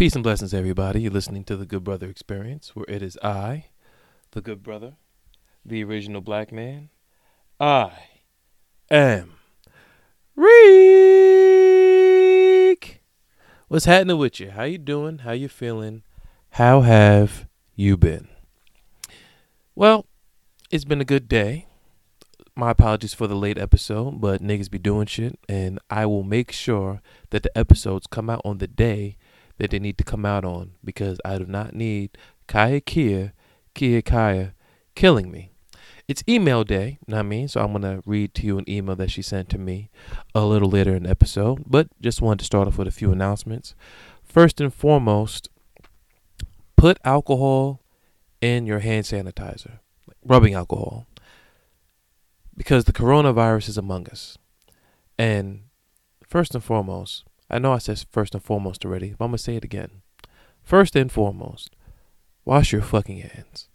Peace and blessings, everybody. You're listening to the Good Brother Experience, where it is I, the Good Brother, the original black man. I am Reek. What's happening with you? How you doing? How you feeling? How have you been? Well, it's been a good day. My apologies for the late episode, but niggas be doing shit, and I will make sure that the episodes come out on the day that they need to come out on because I do not need Kaya Kia, Kia Kaya killing me. It's email day, you know what I mean? So I'm going to read to you an email that she sent to me a little later in the episode, but just wanted to start off with a few announcements. First and foremost, put alcohol in your hand sanitizer, rubbing alcohol, because the coronavirus is among us. And first and foremost, I know I said first and foremost already, but I'm going to say it again. First and foremost, wash your fucking hands.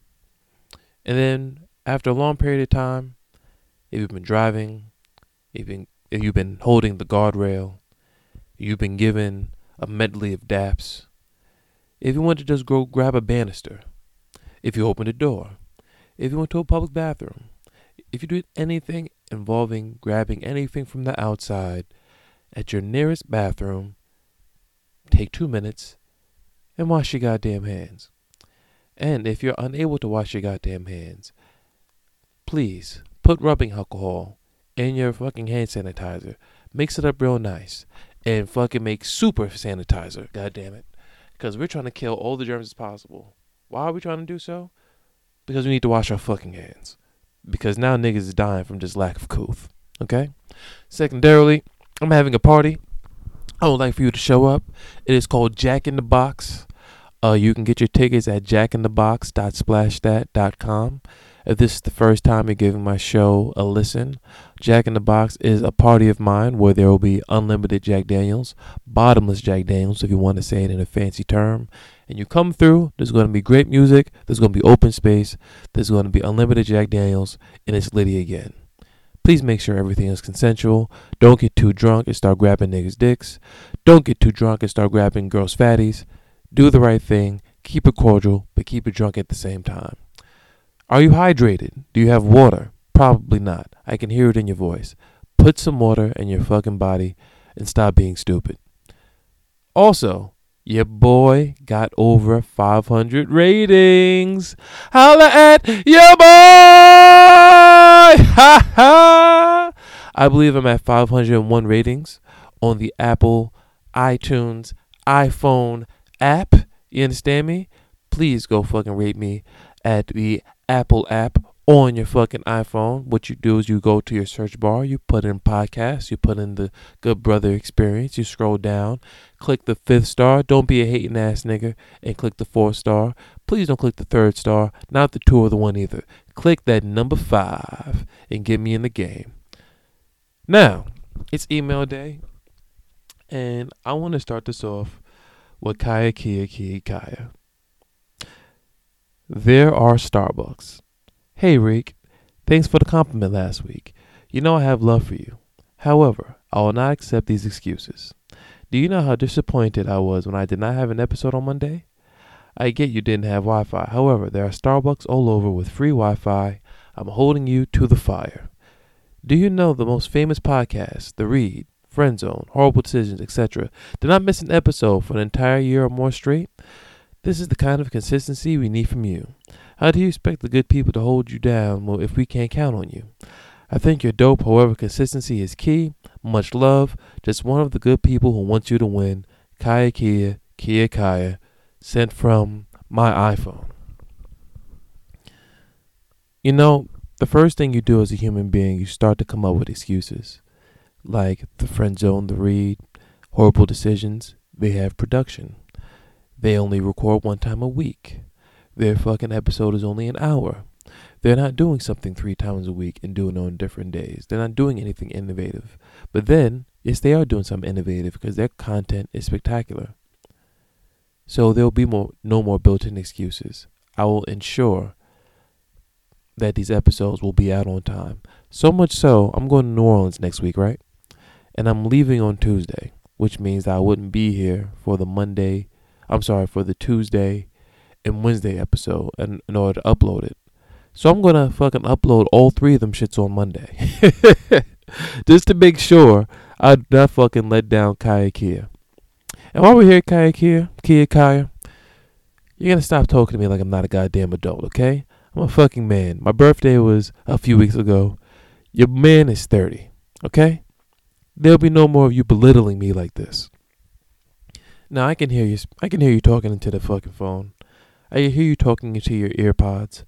And then after a long period of time, if you've been driving, if, been, if you've been holding the guardrail, you've been given a medley of daps, if you want to just go grab a banister, if you open a door, if you went to a public bathroom, if you did anything involving grabbing anything from the outside, at your nearest bathroom, take two minutes, and wash your goddamn hands. And if you're unable to wash your goddamn hands, please put rubbing alcohol in your fucking hand sanitizer. Mix it up real nice. And fucking make super sanitizer. God damn it. Because we're trying to kill all the germs as possible. Why are we trying to do so? Because we need to wash our fucking hands. Because now niggas is dying from just lack of couth. Okay? Secondarily, I'm having a party. I would like for you to show up. It is called Jack in the Box. Uh, you can get your tickets at jackinthebocks.splashthat.com. If this is the first time you're giving my show a listen, Jack in the Box is a party of mine where there will be unlimited Jack Daniels, bottomless Jack Daniels, if you want to say it in a fancy term. And you come through, there's going to be great music, there's going to be open space, there's going to be unlimited Jack Daniels, and it's Liddy again. Please make sure everything is consensual. Don't get too drunk and start grabbing niggas' dicks. Don't get too drunk and start grabbing girls' fatties. Do the right thing. Keep it cordial, but keep it drunk at the same time. Are you hydrated? Do you have water? Probably not. I can hear it in your voice. Put some water in your fucking body and stop being stupid. Also, your boy got over 500 ratings. Holla at your boy! Ha ha! I believe I'm at 501 ratings on the Apple iTunes iPhone app. You understand me? Please go fucking rate me at the Apple app on your fucking iPhone, what you do is you go to your search bar, you put in podcast, you put in the Good Brother Experience, you scroll down, click the fifth star. Don't be a hating ass nigga and click the fourth star. Please don't click the third star, not the two or the one either. Click that number five and get me in the game. Now, it's email day, and I want to start this off with Kaya Kia Kia Kaya. There are Starbucks Hey, Rick. Thanks for the compliment last week. You know I have love for you. However, I will not accept these excuses. Do you know how disappointed I was when I did not have an episode on Monday? I get you didn't have Wi Fi. However, there are Starbucks all over with free Wi Fi. I'm holding you to the fire. Do you know the most famous podcasts, The Read, Friend Zone, Horrible Decisions, etc., did not miss an episode for an entire year or more straight? This is the kind of consistency we need from you. How do you expect the good people to hold you down if we can't count on you? I think you're dope, however, consistency is key. Much love. Just one of the good people who wants you to win. Kaya Kia, Kia Kaya, sent from my iPhone. You know, the first thing you do as a human being, you start to come up with excuses. Like the friend zone, the read, horrible decisions. They have production. They only record one time a week. Their fucking episode is only an hour. They're not doing something three times a week and doing it on different days. They're not doing anything innovative. But then, yes, they are doing something innovative because their content is spectacular. So there will be more, no more built-in excuses. I will ensure that these episodes will be out on time. So much so, I'm going to New Orleans next week, right? And I'm leaving on Tuesday, which means I wouldn't be here for the Monday I'm sorry, for the Tuesday and Wednesday episode in, in order to upload it. So I'm gonna fucking upload all three of them shits on Monday. Just to make sure I do not fucking let down Kaya Kia. And while we're here, Kaya Kia, Kia Kaya, you're gonna stop talking to me like I'm not a goddamn adult, okay? I'm a fucking man. My birthday was a few weeks ago. Your man is 30, okay? There'll be no more of you belittling me like this. Now I can hear you. I can hear you talking into the fucking phone. I hear you talking into your earpods.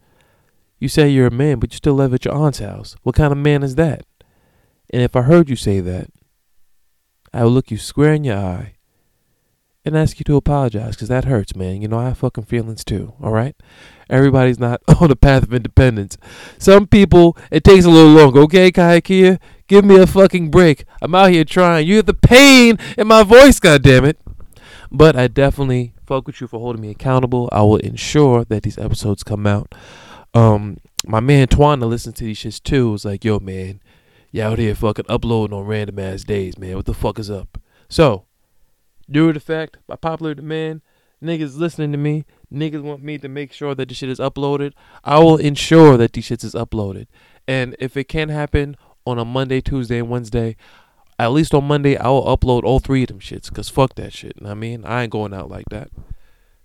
You say you're a man, but you still live at your aunt's house. What kind of man is that? And if I heard you say that, I will look you square in your eye and ask you to apologize because that hurts, man. You know, I have fucking feelings too, all right? Everybody's not on the path of independence. Some people, it takes a little longer, okay, Kayakia? Give me a fucking break. I'm out here trying. You have the pain in my voice, goddammit. But I definitely fuck with you for holding me accountable. I will ensure that these episodes come out. Um, my man Twana listens to these shits too. Was like, yo, man, you out here fucking uploading on random ass days, man. What the fuck is up? So, due to the fact, by popular demand, niggas listening to me, niggas want me to make sure that the shit is uploaded. I will ensure that these shits is uploaded. And if it can't happen on a Monday, Tuesday, and Wednesday, at least on Monday, I will upload all three of them shits. Cause fuck that shit. I mean, I ain't going out like that.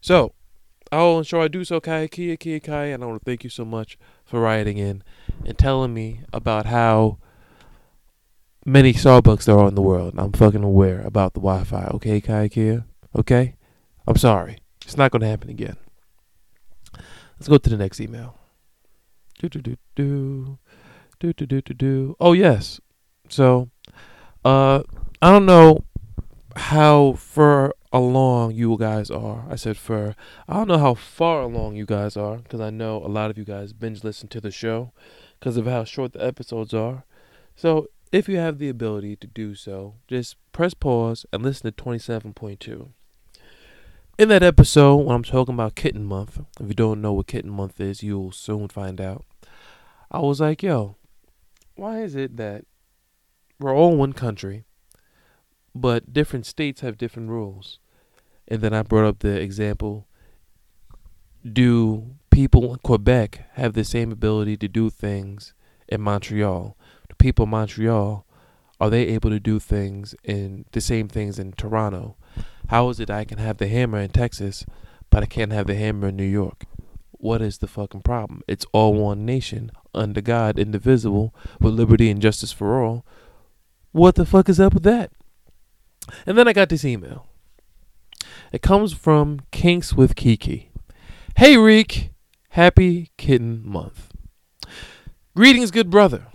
So, I will ensure I do so, Kai Kia Kia Kai, and I want to thank you so much for writing in and telling me about how many Starbucks there are in the world. I'm fucking aware about the Wi Fi, okay, Kaikia? Okay? I'm sorry. It's not going to happen again. Let's go to the next email. Do, do, do, do. Do, do, do, do, do. Oh, yes. So, uh, I don't know how far along you guys are. I said for I don't know how far along you guys are because I know a lot of you guys binge listen to the show because of how short the episodes are. So if you have the ability to do so, just press pause and listen to 27.2. In that episode, when I'm talking about Kitten Month, if you don't know what Kitten Month is, you'll soon find out. I was like, yo, why is it that we're all one country, but different states have different rules? And then I brought up the example do people in Quebec have the same ability to do things in Montreal? People Montreal are they able to do things in the same things in Toronto? How is it I can have the hammer in Texas, but I can't have the hammer in New York? What is the fucking problem? It's all one nation, under God, indivisible, with liberty and justice for all. What the fuck is up with that? And then I got this email. It comes from Kinks with Kiki. Hey, Reek. Happy Kitten Month. Greetings, good brother.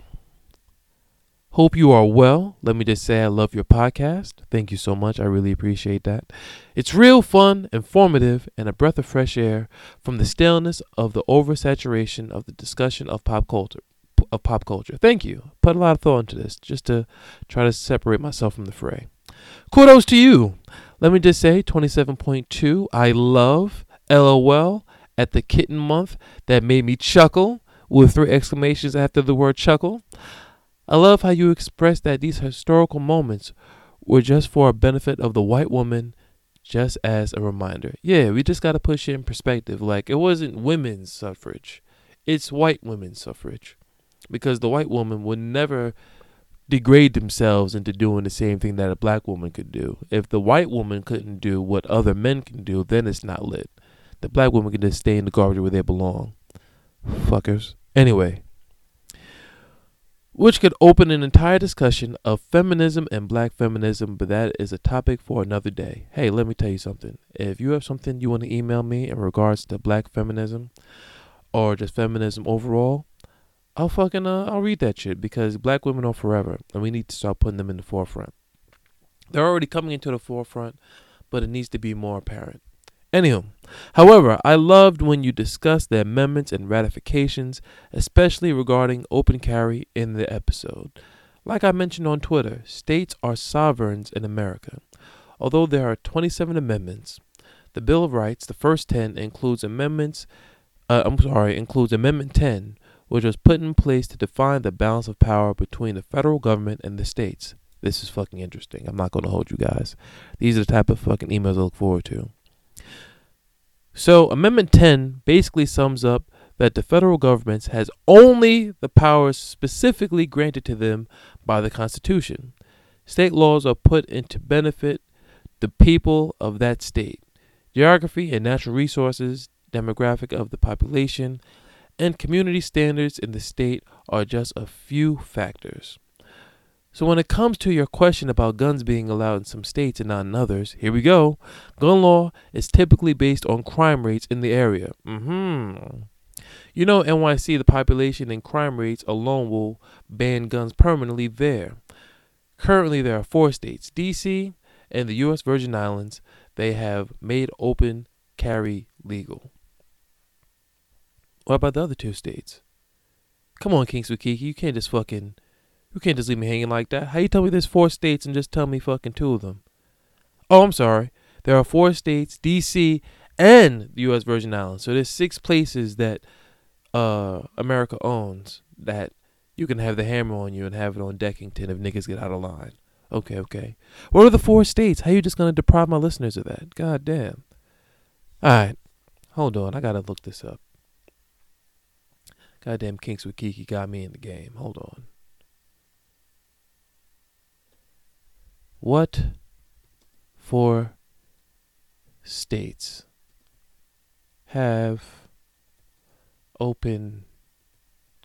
Hope you are well. Let me just say I love your podcast. Thank you so much. I really appreciate that. It's real fun, informative, and a breath of fresh air from the staleness of the oversaturation of the discussion of pop culture. Of pop culture. Thank you. Put a lot of thought into this just to try to separate myself from the fray. Kudos to you. Let me just say 27.2. I love LOL at the kitten month that made me chuckle with three exclamations after the word chuckle. I love how you express that these historical moments were just for a benefit of the white woman, just as a reminder. Yeah, we just got to push it in perspective. Like, it wasn't women's suffrage, it's white women's suffrage. Because the white woman would never degrade themselves into doing the same thing that a black woman could do. If the white woman couldn't do what other men can do, then it's not lit. The black woman can just stay in the garbage where they belong. Fuckers. Anyway, which could open an entire discussion of feminism and black feminism, but that is a topic for another day. Hey, let me tell you something. If you have something you want to email me in regards to black feminism or just feminism overall, I'll fucking uh, I'll read that shit because black women are forever, and we need to start putting them in the forefront. They're already coming into the forefront, but it needs to be more apparent. Anywho, however, I loved when you discussed the amendments and ratifications, especially regarding open carry in the episode. Like I mentioned on Twitter, states are sovereigns in America. Although there are 27 amendments, the Bill of Rights, the first 10, includes amendments. Uh, I'm sorry, includes Amendment 10, which was put in place to define the balance of power between the federal government and the states. This is fucking interesting. I'm not going to hold you guys. These are the type of fucking emails I look forward to. So, Amendment 10 basically sums up that the federal government has only the powers specifically granted to them by the Constitution. State laws are put in to benefit the people of that state. Geography and natural resources, demographic of the population, and community standards in the state are just a few factors. So, when it comes to your question about guns being allowed in some states and not in others, here we go. Gun law is typically based on crime rates in the area. Mm-hmm. You know, NYC, the population and crime rates alone will ban guns permanently there. Currently, there are four states DC and the U.S. Virgin Islands. They have made open carry legal. What about the other two states? Come on, Kinks with Kiki, you can't just fucking you can't just leave me hanging like that. How you tell me there's four states and just tell me fucking two of them? Oh, I'm sorry. There are four states, DC and the U.S. Virgin Islands. So there's six places that uh, America owns that you can have the hammer on you and have it on Deckington if niggas get out of line. Okay, okay. What are the four states? How you just gonna deprive my listeners of that? God damn. All right, hold on. I gotta look this up. Goddamn Kinks with Kiki got me in the game. Hold on. What four states have open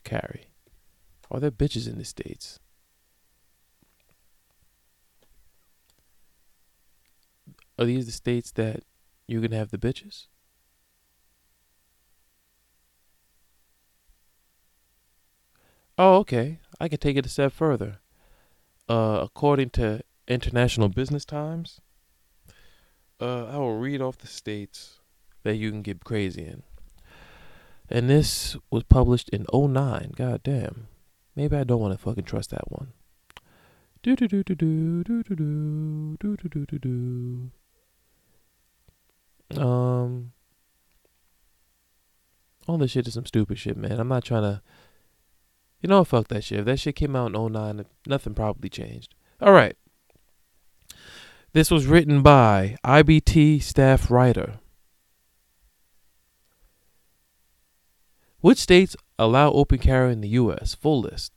carry? Are there bitches in the states? Are these the states that you can have the bitches? Oh, okay. I can take it a step further. Uh, according to International Business Times, uh, I will read off the states that you can get crazy in. And this was published in 09. God damn. Maybe I don't want to fucking trust that one. Do do do do do do do do do do do do do. Um, all this shit is some stupid shit, man. I'm not trying to. You know, fuck that shit. If that shit came out in 09, nothing probably changed. All right. This was written by IBT staff writer. Which states allow open carry in the U.S.? Full list.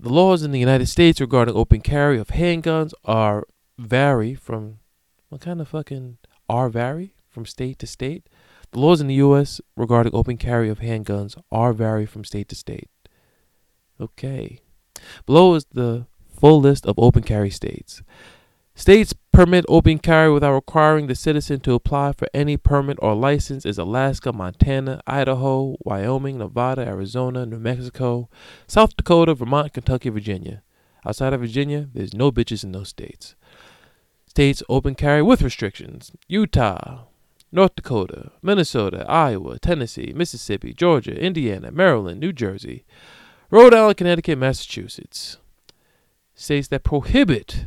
The laws in the United States regarding open carry of handguns are vary from what kind of fucking are vary from state to state. The laws in the U.S. regarding open carry of handguns are vary from state to state. Okay. Below is the full list of open carry states. States permit open carry without requiring the citizen to apply for any permit or license is Alaska, Montana, Idaho, Wyoming, Nevada, Arizona, New Mexico, South Dakota, Vermont, Kentucky, Virginia. Outside of Virginia, there's no bitches in those states. States open carry with restrictions Utah, North Dakota, Minnesota, Iowa, Tennessee, Mississippi, Georgia, Indiana, Maryland, New Jersey, Rhode Island, Connecticut, Massachusetts. States that prohibit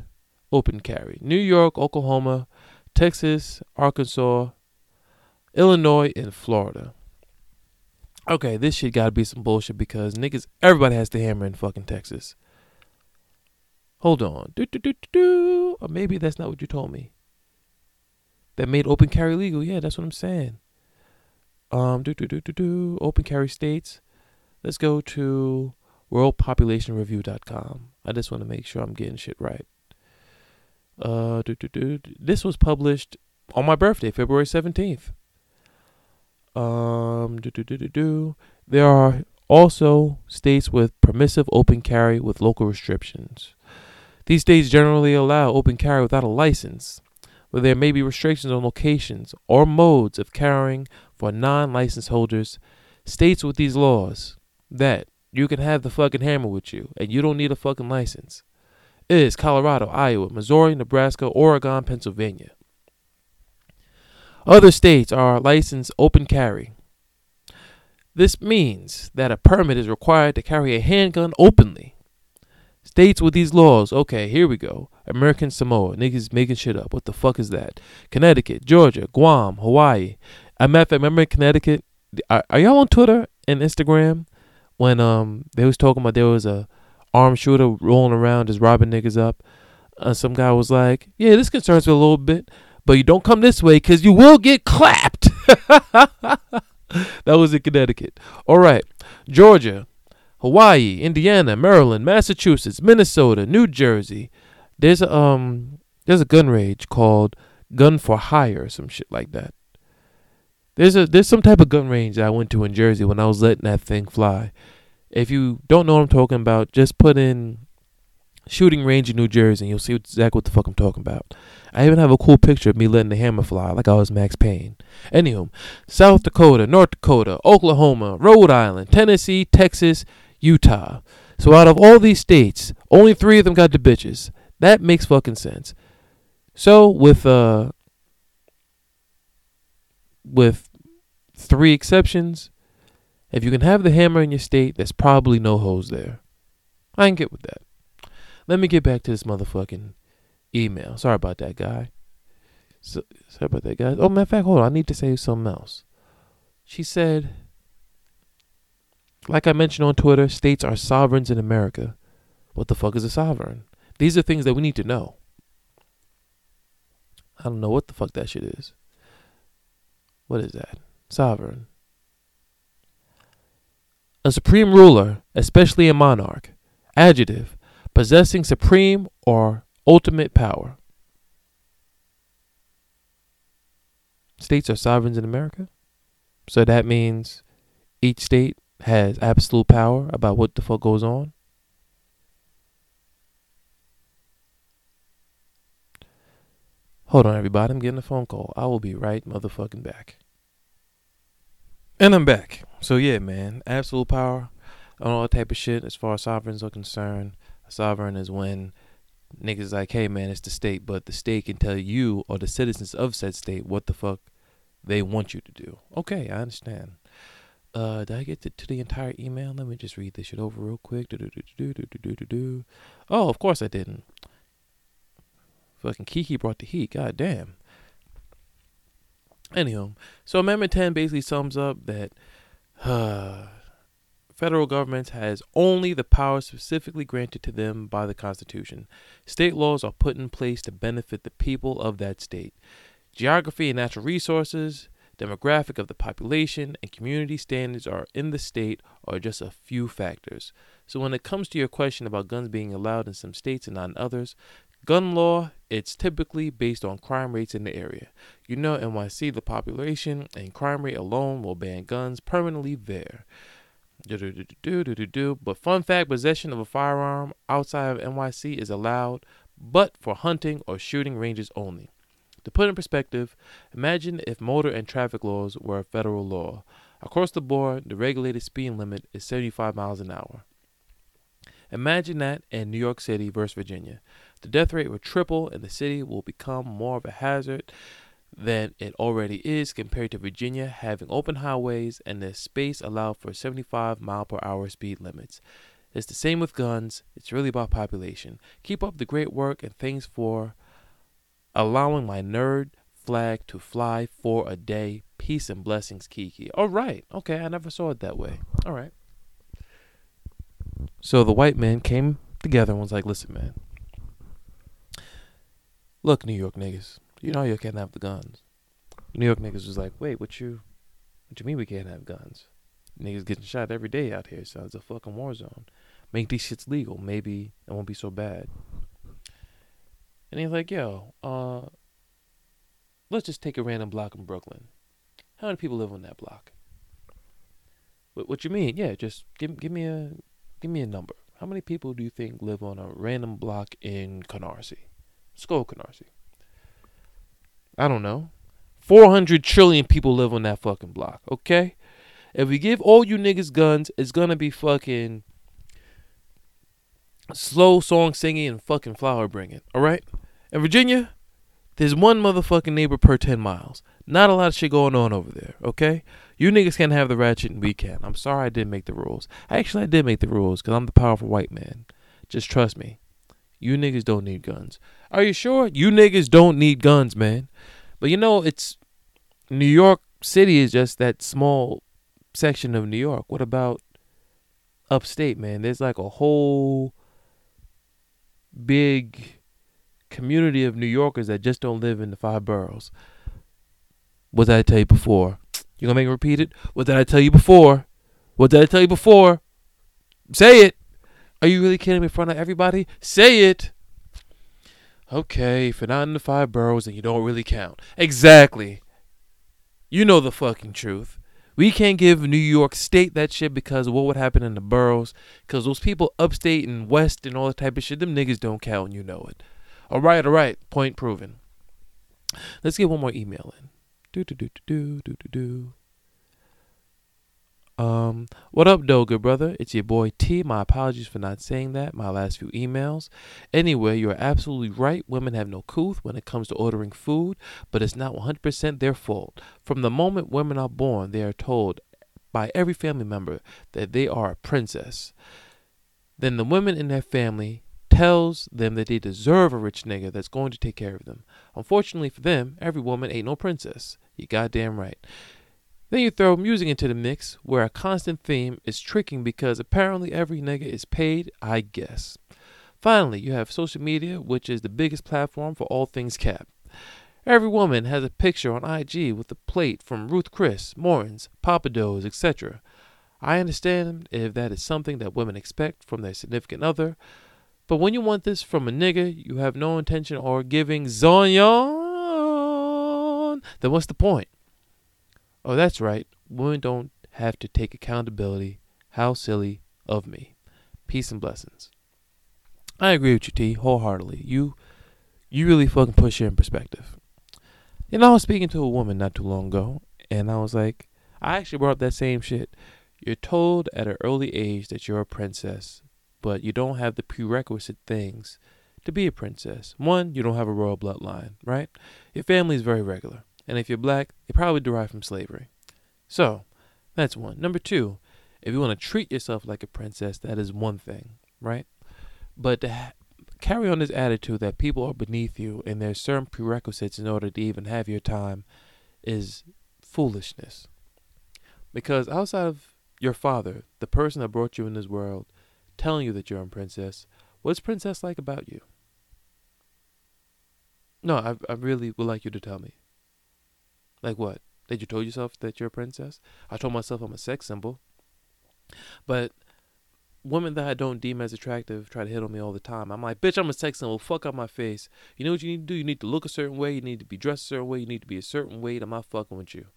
open carry. New York, Oklahoma, Texas, Arkansas, Illinois, and Florida. Okay, this shit gotta be some bullshit because niggas, everybody has to hammer in fucking Texas. Hold on. Do, do, do, do, do. Or maybe that's not what you told me. That made open carry legal. Yeah, that's what I'm saying. Um, do, do, do, do, do. Open carry states. Let's go to worldpopulationreview.com. I just want to make sure I'm getting shit right. Uh. This was published on my birthday, February 17th. Um. There are also states with permissive open carry with local restrictions. These states generally allow open carry without a license, but there may be restrictions on locations or modes of carrying for non license holders. States with these laws that you can have the fucking hammer with you and you don't need a fucking license is Colorado, Iowa, Missouri, Nebraska, Oregon, Pennsylvania. Other states are licensed open carry. This means that a permit is required to carry a handgun openly. States with these laws, okay, here we go. American Samoa, niggas making shit up. What the fuck is that? Connecticut, Georgia, Guam, Hawaii. I matter of fact, remember Connecticut? Are, are y'all on Twitter and Instagram when um they was talking about there was a armed shooter rolling around just robbing niggas up. Uh, some guy was like, "Yeah, this concerns me a little bit, but you don't come this way because you will get clapped." that was in Connecticut. All right. Georgia, Hawaii, Indiana, Maryland, Massachusetts, Minnesota, New Jersey. There's a um there's a gun range called Gun for Hire or some shit like that. There's a there's some type of gun range that I went to in Jersey when I was letting that thing fly. If you don't know what I'm talking about, just put in shooting range in New Jersey and you'll see exactly what the fuck I'm talking about. I even have a cool picture of me letting the hammer fly like I was Max Payne. Anywho, South Dakota, North Dakota, Oklahoma, Rhode Island, Tennessee, Texas, Utah. So out of all these states, only three of them got the bitches. That makes fucking sense. So with uh with three exceptions, if you can have the hammer in your state, there's probably no hoes there. I can get with that. Let me get back to this motherfucking email. Sorry about that, guy. So, sorry about that, guy. Oh, matter of fact, hold on. I need to say something else. She said, like I mentioned on Twitter, states are sovereigns in America. What the fuck is a sovereign? These are things that we need to know. I don't know what the fuck that shit is. What is that? Sovereign. A supreme ruler, especially a monarch. Adjective possessing supreme or ultimate power. States are sovereigns in America. So that means each state has absolute power about what the fuck goes on. Hold on, everybody. I'm getting a phone call. I will be right motherfucking back. And I'm back. So, yeah, man. Absolute power on all type of shit as far as sovereigns are concerned. A sovereign is when niggas like, hey man, it's the state, but the state can tell you or the citizens of said state what the fuck they want you to do. Okay, I understand. Uh, did I get to, to the entire email? Let me just read this shit over real quick. Oh, of course I didn't. Fucking Kiki brought the heat. God damn. Anyhow, so Amendment 10 basically sums up that uh, federal government has only the power specifically granted to them by the Constitution. State laws are put in place to benefit the people of that state. Geography and natural resources, demographic of the population, and community standards are in the state are just a few factors. So when it comes to your question about guns being allowed in some states and not in others, gun law it's typically based on crime rates in the area. You know NYC the population and crime rate alone will ban guns permanently there. But fun fact possession of a firearm outside of NYC is allowed, but for hunting or shooting ranges only. To put in perspective, imagine if motor and traffic laws were a federal law. Across the board, the regulated speed limit is 75 miles an hour. Imagine that in New York City versus Virginia. The death rate would triple and the city will become more of a hazard than it already is compared to Virginia having open highways and the space allowed for 75 mile per hour speed limits. It's the same with guns. It's really about population. Keep up the great work and thanks for allowing my nerd flag to fly for a day. Peace and blessings, Kiki. All right. Okay, I never saw it that way. All right. So the white men came together and was like, listen, man. Look, New York niggas. You know you can't have the guns. New York niggas was like, wait, what you, what you mean we can't have guns? Niggas getting shot every day out here, so it's a fucking war zone. Make these shits legal, maybe it won't be so bad. And he's like, yo, uh, let's just take a random block in Brooklyn. How many people live on that block? What, what you mean? Yeah, just give give me a give me a number. How many people do you think live on a random block in Canarsie? Let's go Canarsie. I don't know. 400 trillion people live on that fucking block, okay? If we give all you niggas guns, it's gonna be fucking slow song singing and fucking flower bringing, alright? In Virginia, there's one motherfucking neighbor per 10 miles. Not a lot of shit going on over there, okay? You niggas can't have the ratchet and we can. I'm sorry I didn't make the rules. Actually, I did make the rules because I'm the powerful white man. Just trust me. You niggas don't need guns. Are you sure? You niggas don't need guns, man. But you know, it's New York City is just that small section of New York. What about upstate, man? There's like a whole big community of New Yorkers that just don't live in the five boroughs. What did I tell you before? You gonna make me repeat it? What did I tell you before? What did I tell you before? Say it. Are you really kidding me in front of everybody? Say it. Okay, if you're not in the five boroughs, then you don't really count. Exactly. You know the fucking truth. We can't give New York State that shit because of what would happen in the boroughs. Because those people upstate and west and all that type of shit, them niggas don't count and you know it. All right, all right. Point proven. Let's get one more email in. Do do do do do do do. Um, what up, though, good brother? It's your boy T. My apologies for not saying that. My last few emails. Anyway, you're absolutely right. Women have no couth when it comes to ordering food, but it's not 100% their fault. From the moment women are born, they are told by every family member that they are a princess. Then the women in their family tells them that they deserve a rich nigga that's going to take care of them. Unfortunately for them, every woman ain't no princess. You goddamn right. Then you throw music into the mix, where a constant theme is tricking because apparently every nigga is paid, I guess. Finally, you have social media, which is the biggest platform for all things cap. Every woman has a picture on IG with a plate from Ruth Chris, Morton's, Pappadeaux, etc. I understand if that is something that women expect from their significant other, but when you want this from a nigga you have no intention or giving zonyon, then what's the point? Oh, that's right. Women don't have to take accountability. How silly of me. Peace and blessings. I agree with you, T, wholeheartedly. You you really fucking push it in perspective. You know, I was speaking to a woman not too long ago, and I was like, I actually brought up that same shit. You're told at an early age that you're a princess, but you don't have the prerequisite things to be a princess. One, you don't have a royal bloodline, right? Your family is very regular. And if you're black, they probably derive from slavery. So, that's one. Number two, if you want to treat yourself like a princess, that is one thing, right? But to ha- carry on this attitude that people are beneath you and there's certain prerequisites in order to even have your time is foolishness. Because outside of your father, the person that brought you in this world, telling you that you're a princess, what's princess like about you? No, I, I really would like you to tell me. Like what? That you told yourself that you're a princess? I told myself I'm a sex symbol. But women that I don't deem as attractive try to hit on me all the time. I'm like, bitch, I'm a sex symbol. Fuck up my face. You know what you need to do? You need to look a certain way. You need to be dressed a certain way. You need to be a certain weight. I'm not fucking with you.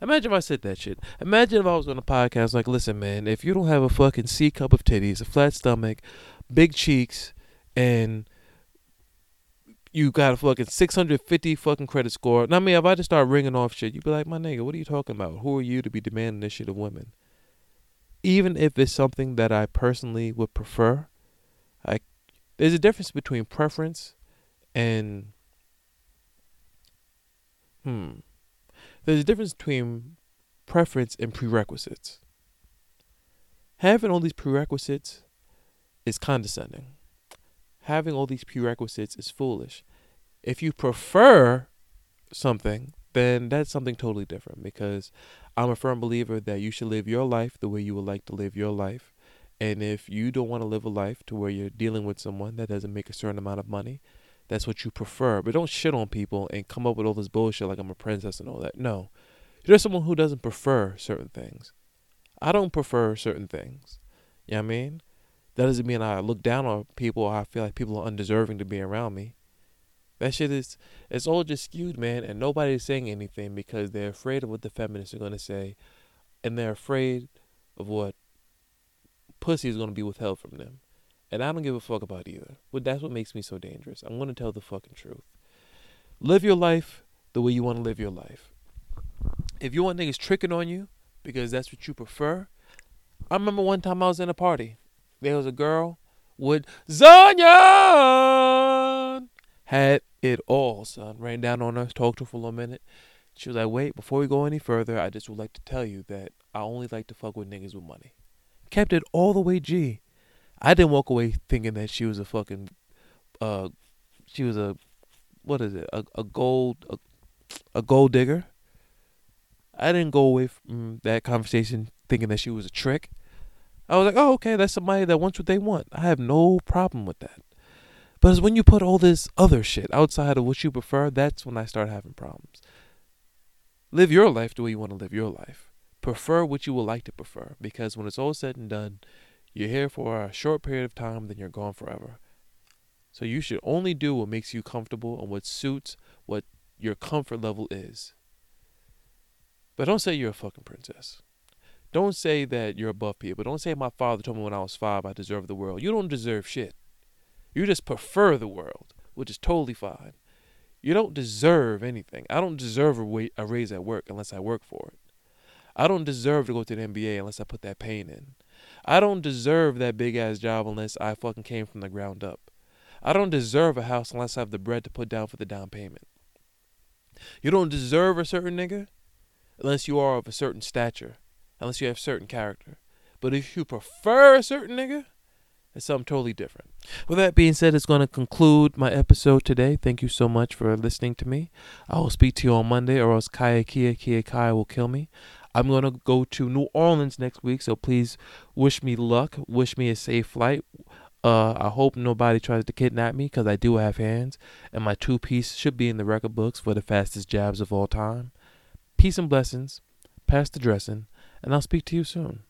Imagine if I said that shit. Imagine if I was on a podcast like, listen, man, if you don't have a fucking C cup of titties, a flat stomach, big cheeks, and you got a fucking 650 fucking credit score. Now, I mean, if I just start ringing off shit, you'd be like, my nigga, what are you talking about? Who are you to be demanding this shit of women? Even if it's something that I personally would prefer, I, there's a difference between preference and, hmm, there's a difference between preference and prerequisites. Having all these prerequisites is condescending having all these prerequisites is foolish. If you prefer something, then that's something totally different because I'm a firm believer that you should live your life the way you would like to live your life. And if you don't want to live a life to where you're dealing with someone that doesn't make a certain amount of money, that's what you prefer. But don't shit on people and come up with all this bullshit like I'm a princess and all that. No. You're someone who doesn't prefer certain things. I don't prefer certain things. You know what I mean? That doesn't mean I look down on people or I feel like people are undeserving to be around me. That shit is it's all just skewed, man, and nobody's saying anything because they're afraid of what the feminists are gonna say and they're afraid of what pussy is gonna be withheld from them. And I don't give a fuck about either. But that's what makes me so dangerous. I'm gonna tell the fucking truth. Live your life the way you wanna live your life. If you want niggas tricking on you because that's what you prefer, I remember one time I was in a party there was a girl with Zonyan had it all, son. Ran down on her, talked to her for a little minute. She was like, wait, before we go any further, I just would like to tell you that I only like to fuck with niggas with money. Kept it all the way G. I didn't walk away thinking that she was a fucking, uh, she was a, what is it, a, a gold, a, a gold digger. I didn't go away from that conversation thinking that she was a trick. I was like, oh, okay, that's somebody that wants what they want. I have no problem with that. But it's when you put all this other shit outside of what you prefer, that's when I start having problems. live your life the way you want to live your life. Prefer what you would like to prefer because when it's all said and done, you're here for a short period of time, then you're gone forever. So you should only do what makes you comfortable and what suits what your comfort level is. But don't say you're a fucking princess. Don't say that you're above people. Don't say my father told me when I was five I deserve the world. You don't deserve shit. You just prefer the world, which is totally fine. You don't deserve anything. I don't deserve a raise at work unless I work for it. I don't deserve to go to the NBA unless I put that pain in. I don't deserve that big ass job unless I fucking came from the ground up. I don't deserve a house unless I have the bread to put down for the down payment. You don't deserve a certain nigga unless you are of a certain stature, unless you have certain character. But if you prefer a certain nigga, it's something totally different. With that being said, it's going to conclude my episode today. Thank you so much for listening to me. I will speak to you on Monday, or else Kaya Kia Kia Kaya will kill me. I'm going to go to New Orleans next week, so please wish me luck. Wish me a safe flight. Uh, I hope nobody tries to kidnap me because I do have hands, and my two piece should be in the record books for the fastest jabs of all time. Peace and blessings. Pass the dressing, and I'll speak to you soon.